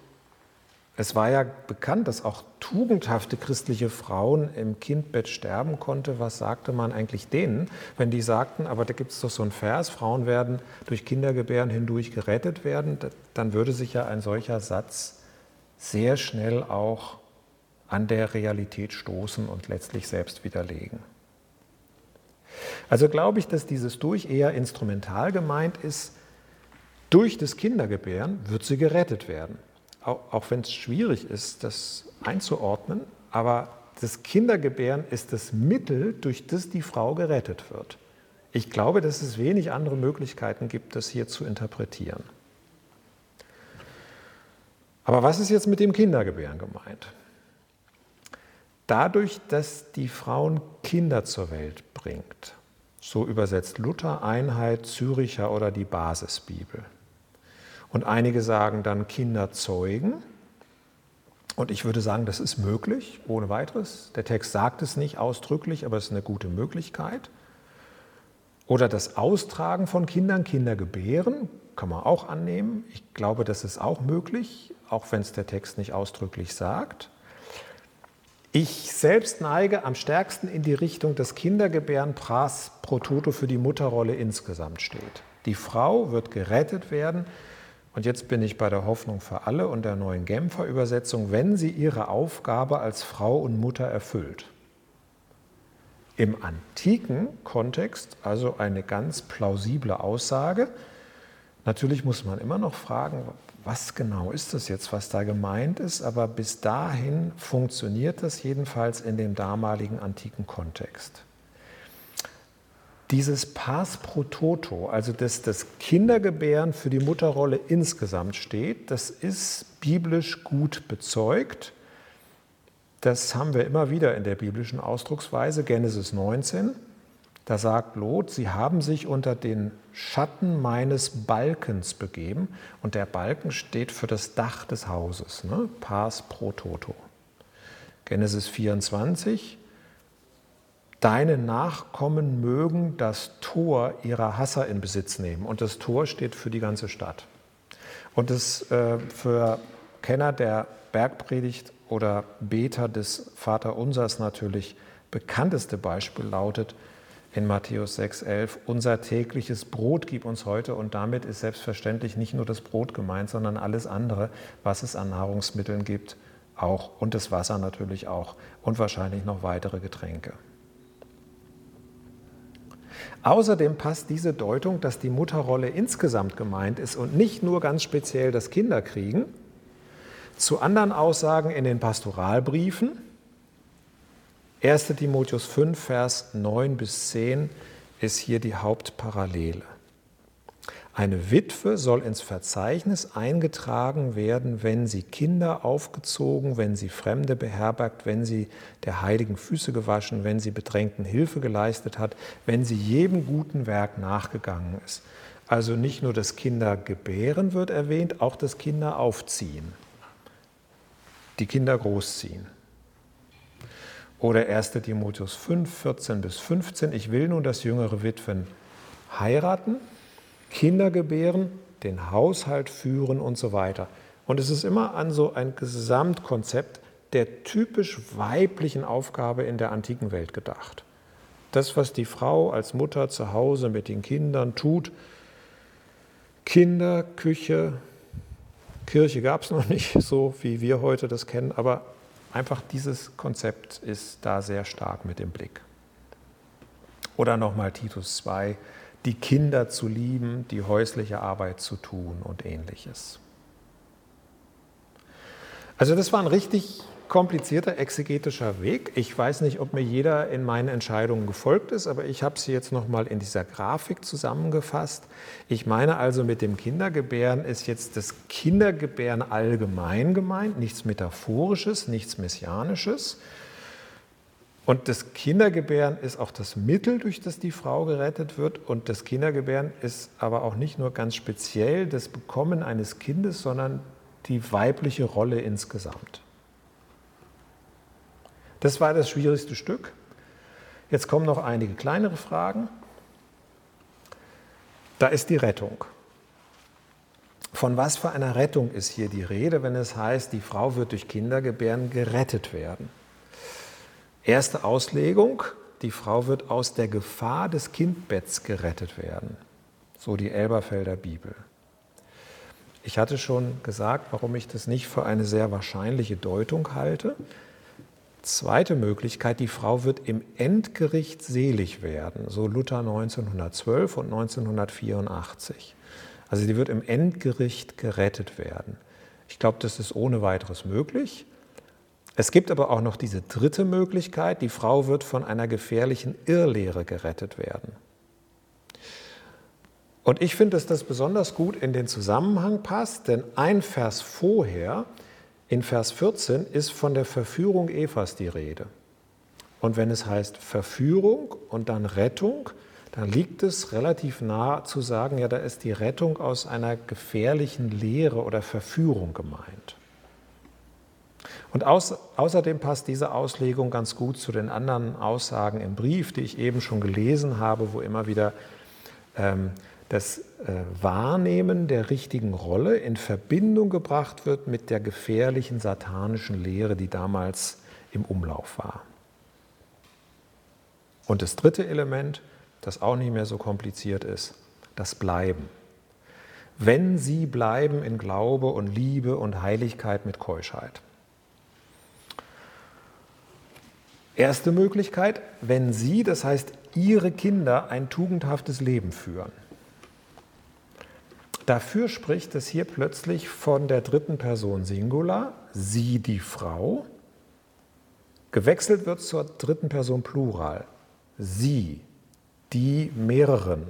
es war ja bekannt, dass auch tugendhafte christliche Frauen im Kindbett sterben konnte. Was sagte man eigentlich denen, wenn die sagten, aber da gibt es doch so einen Vers, Frauen werden durch Kindergebären hindurch gerettet werden, dann würde sich ja ein solcher Satz sehr schnell auch an der Realität stoßen und letztlich selbst widerlegen. Also glaube ich, dass dieses durch eher instrumental gemeint ist, durch das Kindergebären wird sie gerettet werden. Auch, auch wenn es schwierig ist, das einzuordnen, aber das Kindergebären ist das Mittel, durch das die Frau gerettet wird. Ich glaube, dass es wenig andere Möglichkeiten gibt, das hier zu interpretieren. Aber was ist jetzt mit dem Kindergebären gemeint? Dadurch, dass die Frauen Kinder zur Welt bringt, so übersetzt Luther, Einheit, Züricher oder die Basisbibel. Und einige sagen dann Kinder zeugen. Und ich würde sagen, das ist möglich, ohne weiteres. Der Text sagt es nicht ausdrücklich, aber es ist eine gute Möglichkeit. Oder das Austragen von Kindern, Kinder gebären, kann man auch annehmen. Ich glaube, das ist auch möglich, auch wenn es der Text nicht ausdrücklich sagt. Ich selbst neige am stärksten in die Richtung, dass Kindergebären pras pro toto für die Mutterrolle insgesamt steht. Die Frau wird gerettet werden, und jetzt bin ich bei der Hoffnung für alle und der neuen Genfer Übersetzung, wenn sie ihre Aufgabe als Frau und Mutter erfüllt. Im antiken Kontext also eine ganz plausible Aussage. Natürlich muss man immer noch fragen, was genau ist das jetzt, was da gemeint ist, aber bis dahin funktioniert das jedenfalls in dem damaligen antiken Kontext. Dieses Pas pro Toto, also dass das Kindergebären für die Mutterrolle insgesamt steht, das ist biblisch gut bezeugt. Das haben wir immer wieder in der biblischen Ausdrucksweise, Genesis 19. Da sagt Lot, sie haben sich unter den Schatten meines Balkens begeben. Und der Balken steht für das Dach des Hauses, ne? Pas pro Toto. Genesis 24, deine Nachkommen mögen das Tor ihrer Hasser in Besitz nehmen. Und das Tor steht für die ganze Stadt. Und das äh, für Kenner der Bergpredigt oder Beter des Vaterunsers natürlich bekannteste Beispiel lautet in Matthäus 6,11, unser tägliches Brot gib uns heute. Und damit ist selbstverständlich nicht nur das Brot gemeint, sondern alles andere, was es an Nahrungsmitteln gibt, auch. Und das Wasser natürlich auch. Und wahrscheinlich noch weitere Getränke. Außerdem passt diese Deutung, dass die Mutterrolle insgesamt gemeint ist und nicht nur ganz speziell das Kinderkriegen, zu anderen Aussagen in den Pastoralbriefen. 1 Timotheus 5, Vers 9 bis 10 ist hier die Hauptparallele. Eine Witwe soll ins Verzeichnis eingetragen werden, wenn sie Kinder aufgezogen, wenn sie Fremde beherbergt, wenn sie der heiligen Füße gewaschen, wenn sie Bedrängten Hilfe geleistet hat, wenn sie jedem guten Werk nachgegangen ist. Also nicht nur das Kindergebären wird erwähnt, auch das Kinderaufziehen, die Kinder großziehen. Oder 1 Timotheus 5, 14 bis 15, ich will nun, dass jüngere Witwen heiraten, Kinder gebären, den Haushalt führen und so weiter. Und es ist immer an so ein Gesamtkonzept der typisch weiblichen Aufgabe in der antiken Welt gedacht. Das, was die Frau als Mutter zu Hause mit den Kindern tut, Kinder, Küche, Kirche gab es noch nicht so, wie wir heute das kennen, aber einfach dieses Konzept ist da sehr stark mit im Blick. Oder nochmal Titus 2, die Kinder zu lieben, die häusliche Arbeit zu tun und ähnliches. Also das war ein richtig komplizierter exegetischer Weg. Ich weiß nicht, ob mir jeder in meinen Entscheidungen gefolgt ist, aber ich habe sie jetzt nochmal in dieser Grafik zusammengefasst. Ich meine also mit dem Kindergebären ist jetzt das Kindergebären allgemein gemeint, nichts Metaphorisches, nichts Messianisches, und das Kindergebären ist auch das Mittel, durch das die Frau gerettet wird. Und das Kindergebären ist aber auch nicht nur ganz speziell das Bekommen eines Kindes, sondern die weibliche Rolle insgesamt. Das war das schwierigste Stück. Jetzt kommen noch einige kleinere Fragen. Da ist die Rettung. Von was für einer Rettung ist hier die Rede, wenn es heißt, die Frau wird durch Kindergebären gerettet werden? Erste Auslegung, die Frau wird aus der Gefahr des Kindbetts gerettet werden. So die Elberfelder Bibel. Ich hatte schon gesagt, warum ich das nicht für eine sehr wahrscheinliche Deutung halte. Zweite Möglichkeit, die Frau wird im Endgericht selig werden, so Luther 1912 und 1984. Also sie wird im Endgericht gerettet werden. Ich glaube, das ist ohne weiteres möglich. Es gibt aber auch noch diese dritte Möglichkeit, die Frau wird von einer gefährlichen Irrlehre gerettet werden. Und ich finde, dass das besonders gut in den Zusammenhang passt, denn ein Vers vorher, in Vers 14, ist von der Verführung Evas die Rede. Und wenn es heißt Verführung und dann Rettung, dann liegt es relativ nah zu sagen, ja, da ist die Rettung aus einer gefährlichen Lehre oder Verführung gemeint. Und aus, außerdem passt diese Auslegung ganz gut zu den anderen Aussagen im Brief, die ich eben schon gelesen habe, wo immer wieder ähm, das äh, Wahrnehmen der richtigen Rolle in Verbindung gebracht wird mit der gefährlichen satanischen Lehre, die damals im Umlauf war. Und das dritte Element, das auch nicht mehr so kompliziert ist, das Bleiben. Wenn sie bleiben in Glaube und Liebe und Heiligkeit mit Keuschheit. Erste Möglichkeit, wenn Sie, das heißt Ihre Kinder, ein tugendhaftes Leben führen. Dafür spricht es hier plötzlich von der dritten Person Singular, sie die Frau, gewechselt wird zur dritten Person Plural, sie, die mehreren.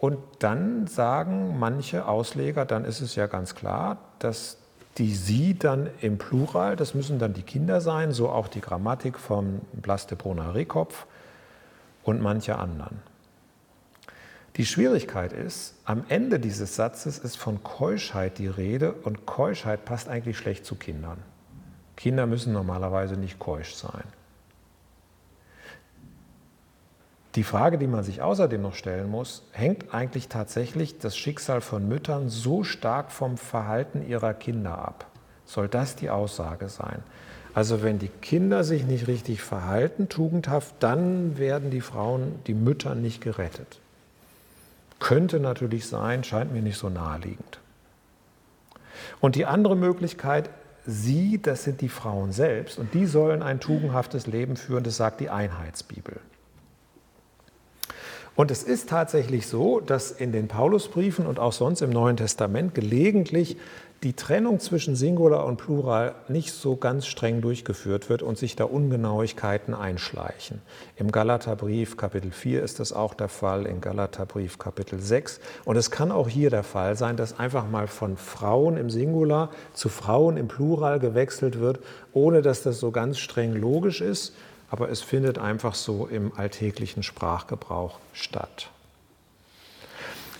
Und dann sagen manche Ausleger, dann ist es ja ganz klar, dass die Sie dann im Plural, das müssen dann die Kinder sein, so auch die Grammatik vom Blas de Brunner-Rehkopf und manche anderen. Die Schwierigkeit ist, am Ende dieses Satzes ist von Keuschheit die Rede und Keuschheit passt eigentlich schlecht zu Kindern. Kinder müssen normalerweise nicht keusch sein. Die Frage, die man sich außerdem noch stellen muss, hängt eigentlich tatsächlich das Schicksal von Müttern so stark vom Verhalten ihrer Kinder ab? Soll das die Aussage sein? Also wenn die Kinder sich nicht richtig verhalten, tugendhaft, dann werden die Frauen, die Mütter nicht gerettet. Könnte natürlich sein, scheint mir nicht so naheliegend. Und die andere Möglichkeit, sie, das sind die Frauen selbst und die sollen ein tugendhaftes Leben führen, das sagt die Einheitsbibel. Und es ist tatsächlich so, dass in den Paulusbriefen und auch sonst im Neuen Testament gelegentlich die Trennung zwischen Singular und Plural nicht so ganz streng durchgeführt wird und sich da Ungenauigkeiten einschleichen. Im Galaterbrief Kapitel 4 ist das auch der Fall, im Galaterbrief Kapitel 6. Und es kann auch hier der Fall sein, dass einfach mal von Frauen im Singular zu Frauen im Plural gewechselt wird, ohne dass das so ganz streng logisch ist aber es findet einfach so im alltäglichen Sprachgebrauch statt.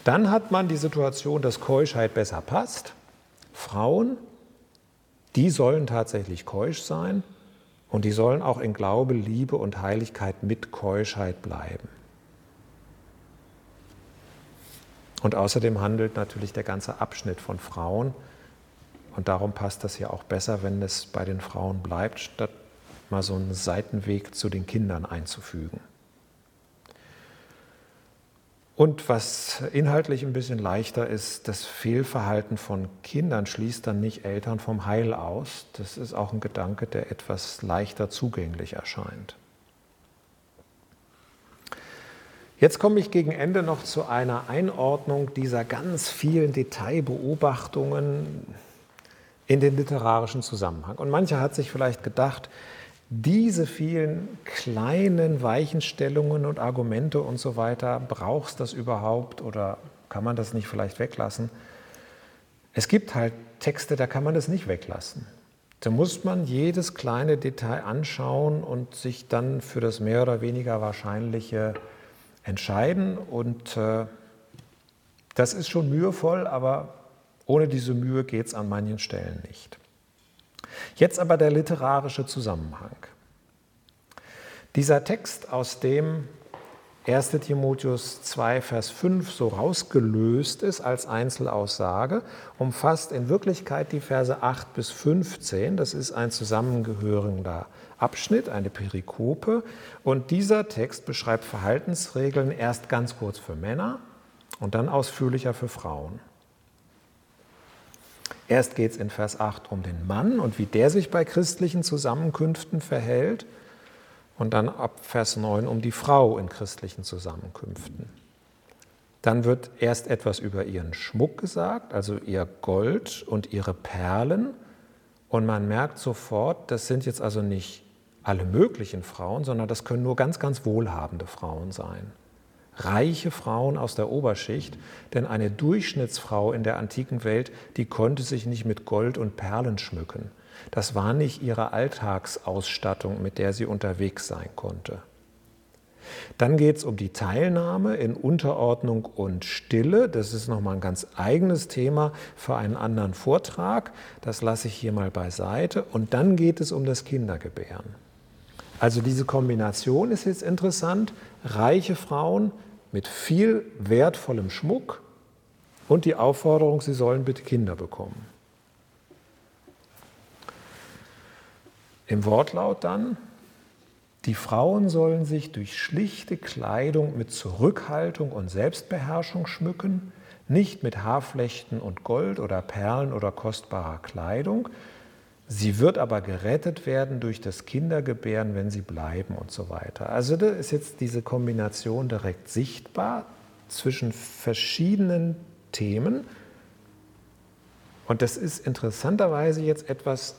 Dann hat man die Situation, dass Keuschheit besser passt. Frauen, die sollen tatsächlich keusch sein und die sollen auch in Glaube, Liebe und Heiligkeit mit Keuschheit bleiben. Und außerdem handelt natürlich der ganze Abschnitt von Frauen. Und darum passt das ja auch besser, wenn es bei den Frauen bleibt, statt mal so einen Seitenweg zu den Kindern einzufügen. Und was inhaltlich ein bisschen leichter ist, das Fehlverhalten von Kindern schließt dann nicht Eltern vom Heil aus. Das ist auch ein Gedanke, der etwas leichter zugänglich erscheint. Jetzt komme ich gegen Ende noch zu einer Einordnung dieser ganz vielen Detailbeobachtungen in den literarischen Zusammenhang. Und mancher hat sich vielleicht gedacht, diese vielen kleinen Weichenstellungen und Argumente und so weiter, brauchst du das überhaupt oder kann man das nicht vielleicht weglassen? Es gibt halt Texte, da kann man das nicht weglassen. Da muss man jedes kleine Detail anschauen und sich dann für das mehr oder weniger Wahrscheinliche entscheiden. Und äh, das ist schon mühevoll, aber ohne diese Mühe geht es an manchen Stellen nicht. Jetzt aber der literarische Zusammenhang. Dieser Text, aus dem 1 Timotheus 2, Vers 5 so rausgelöst ist als Einzelaussage, umfasst in Wirklichkeit die Verse 8 bis 15. Das ist ein zusammengehörender Abschnitt, eine Perikope. Und dieser Text beschreibt Verhaltensregeln erst ganz kurz für Männer und dann ausführlicher für Frauen. Erst geht es in Vers 8 um den Mann und wie der sich bei christlichen Zusammenkünften verhält und dann ab Vers 9 um die Frau in christlichen Zusammenkünften. Dann wird erst etwas über ihren Schmuck gesagt, also ihr Gold und ihre Perlen. Und man merkt sofort, das sind jetzt also nicht alle möglichen Frauen, sondern das können nur ganz, ganz wohlhabende Frauen sein. Reiche Frauen aus der Oberschicht, denn eine Durchschnittsfrau in der antiken Welt, die konnte sich nicht mit Gold und Perlen schmücken. Das war nicht ihre Alltagsausstattung, mit der sie unterwegs sein konnte. Dann geht es um die Teilnahme in Unterordnung und Stille. Das ist nochmal ein ganz eigenes Thema für einen anderen Vortrag. Das lasse ich hier mal beiseite. Und dann geht es um das Kindergebären. Also diese Kombination ist jetzt interessant. Reiche Frauen mit viel wertvollem Schmuck und die Aufforderung, sie sollen bitte Kinder bekommen. Im Wortlaut dann, die Frauen sollen sich durch schlichte Kleidung mit Zurückhaltung und Selbstbeherrschung schmücken, nicht mit Haarflechten und Gold oder Perlen oder kostbarer Kleidung. Sie wird aber gerettet werden durch das Kindergebären, wenn sie bleiben und so weiter. Also da ist jetzt diese Kombination direkt sichtbar zwischen verschiedenen Themen. Und das ist interessanterweise jetzt etwas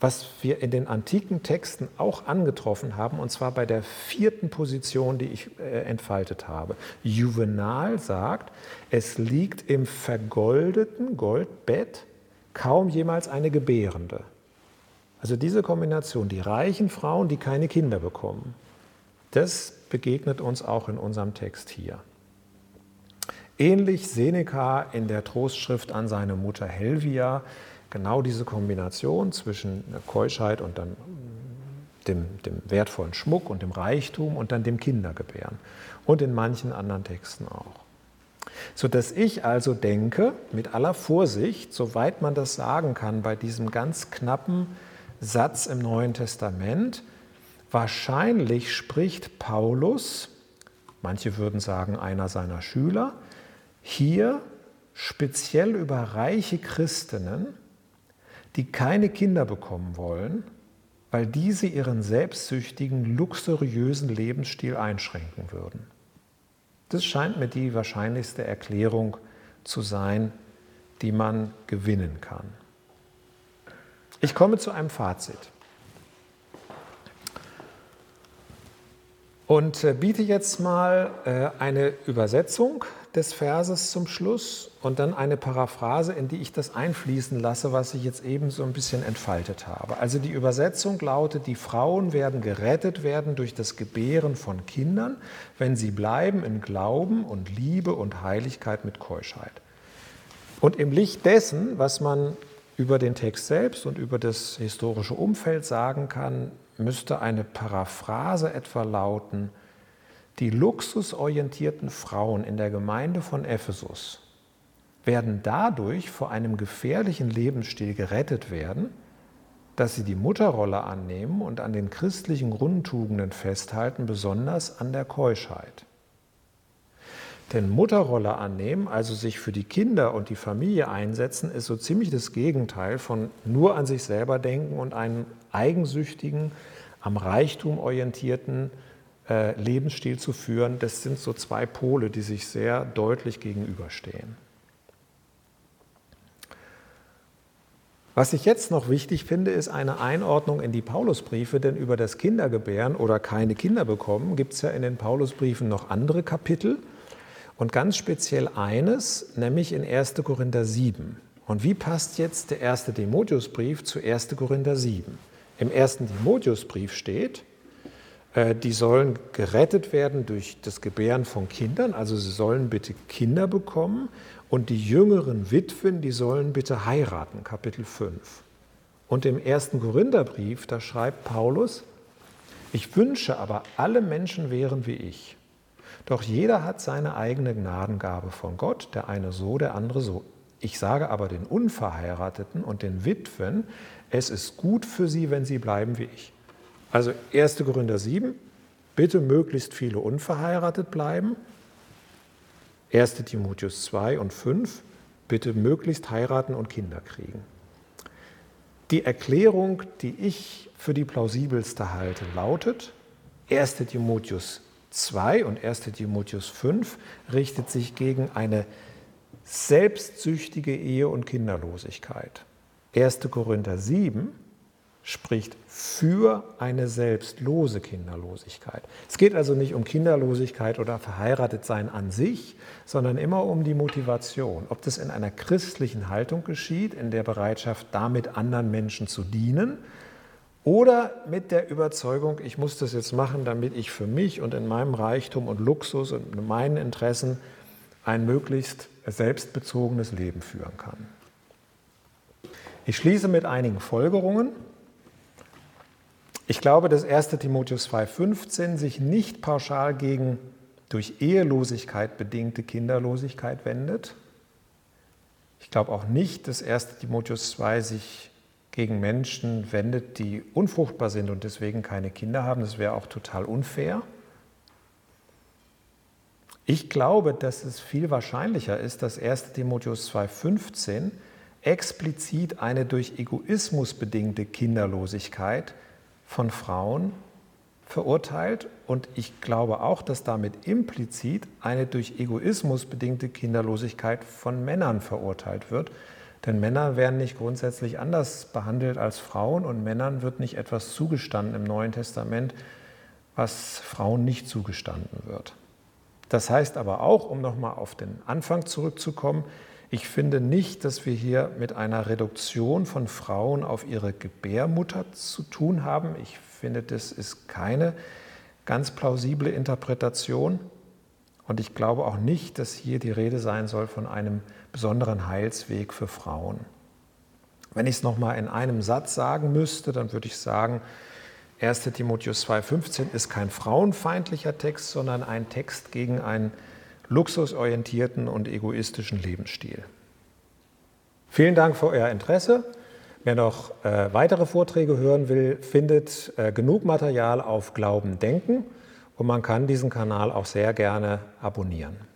was wir in den antiken Texten auch angetroffen haben, und zwar bei der vierten Position, die ich äh, entfaltet habe. Juvenal sagt, es liegt im vergoldeten Goldbett kaum jemals eine Gebärende. Also diese Kombination, die reichen Frauen, die keine Kinder bekommen, das begegnet uns auch in unserem Text hier. Ähnlich Seneca in der Trostschrift an seine Mutter Helvia, genau diese Kombination zwischen Keuschheit und dann dem, dem, wertvollen Schmuck und dem Reichtum und dann dem Kindergebären. Und in manchen anderen Texten auch. Sodass ich also denke, mit aller Vorsicht, soweit man das sagen kann, bei diesem ganz knappen Satz im Neuen Testament, wahrscheinlich spricht Paulus, manche würden sagen einer seiner Schüler, hier speziell über reiche Christinnen, die keine Kinder bekommen wollen, weil diese ihren selbstsüchtigen, luxuriösen Lebensstil einschränken würden. Das scheint mir die wahrscheinlichste Erklärung zu sein, die man gewinnen kann. Ich komme zu einem Fazit. Und äh, biete jetzt mal äh, eine Übersetzung des Verses zum Schluss und dann eine Paraphrase, in die ich das einfließen lasse, was ich jetzt eben so ein bisschen entfaltet habe. Also die Übersetzung lautet, die Frauen werden gerettet werden durch das Gebären von Kindern, wenn sie bleiben in Glauben und Liebe und Heiligkeit mit Keuschheit. Und im Licht dessen, was man über den Text selbst und über das historische Umfeld sagen kann, müsste eine Paraphrase etwa lauten, die luxusorientierten Frauen in der Gemeinde von Ephesus werden dadurch vor einem gefährlichen Lebensstil gerettet werden, dass sie die Mutterrolle annehmen und an den christlichen Grundtugenden festhalten, besonders an der Keuschheit. Denn Mutterrolle annehmen, also sich für die Kinder und die Familie einsetzen, ist so ziemlich das Gegenteil von nur an sich selber denken und einen eigensüchtigen, am Reichtum orientierten äh, Lebensstil zu führen, das sind so zwei Pole, die sich sehr deutlich gegenüberstehen. Was ich jetzt noch wichtig finde, ist eine Einordnung in die Paulusbriefe, denn über das Kindergebären oder keine Kinder bekommen gibt es ja in den Paulusbriefen noch andere Kapitel und ganz speziell eines, nämlich in 1. Korinther 7. Und wie passt jetzt der erste Timotheusbrief zu 1. Korinther 7? Im ersten Timotheusbrief steht, äh, die sollen gerettet werden durch das Gebären von Kindern, also sie sollen bitte Kinder bekommen und die jüngeren Witwen, die sollen bitte heiraten, Kapitel 5. Und im ersten Korintherbrief, da schreibt Paulus, ich wünsche aber, alle Menschen wären wie ich. Doch jeder hat seine eigene Gnadengabe von Gott, der eine so, der andere so. Ich sage aber den Unverheirateten und den Witwen, es ist gut für sie, wenn sie bleiben wie ich. Also 1. Korinther 7, bitte möglichst viele unverheiratet bleiben. 1. Timotheus 2 und 5, bitte möglichst heiraten und Kinder kriegen. Die Erklärung, die ich für die plausibelste halte, lautet, 1 Timotheus 2 und 1 Timotheus 5 richtet sich gegen eine selbstsüchtige Ehe und Kinderlosigkeit. 1. Korinther 7 spricht für eine selbstlose Kinderlosigkeit. Es geht also nicht um Kinderlosigkeit oder Verheiratetsein an sich, sondern immer um die Motivation. Ob das in einer christlichen Haltung geschieht, in der Bereitschaft, damit anderen Menschen zu dienen, oder mit der Überzeugung, ich muss das jetzt machen, damit ich für mich und in meinem Reichtum und Luxus und in meinen Interessen ein möglichst selbstbezogenes Leben führen kann. Ich schließe mit einigen Folgerungen. Ich glaube, dass 1 Timotheus 2.15 sich nicht pauschal gegen durch Ehelosigkeit bedingte Kinderlosigkeit wendet. Ich glaube auch nicht, dass 1 Timotheus 2 sich gegen Menschen wendet, die unfruchtbar sind und deswegen keine Kinder haben. Das wäre auch total unfair. Ich glaube, dass es viel wahrscheinlicher ist, dass 1 Timotheus 2.15 explizit eine durch Egoismus bedingte Kinderlosigkeit von Frauen verurteilt und ich glaube auch, dass damit implizit eine durch Egoismus bedingte Kinderlosigkeit von Männern verurteilt wird. Denn Männer werden nicht grundsätzlich anders behandelt als Frauen und Männern wird nicht etwas zugestanden im Neuen Testament, was Frauen nicht zugestanden wird. Das heißt aber auch, um nochmal auf den Anfang zurückzukommen, ich finde nicht, dass wir hier mit einer Reduktion von Frauen auf ihre Gebärmutter zu tun haben. Ich finde, das ist keine ganz plausible Interpretation. Und ich glaube auch nicht, dass hier die Rede sein soll von einem besonderen Heilsweg für Frauen. Wenn ich es nochmal in einem Satz sagen müsste, dann würde ich sagen, 1 Timotheus 2.15 ist kein frauenfeindlicher Text, sondern ein Text gegen einen luxusorientierten und egoistischen Lebensstil. Vielen Dank für euer Interesse. Wer noch äh, weitere Vorträge hören will, findet äh, genug Material auf Glauben Denken und man kann diesen Kanal auch sehr gerne abonnieren.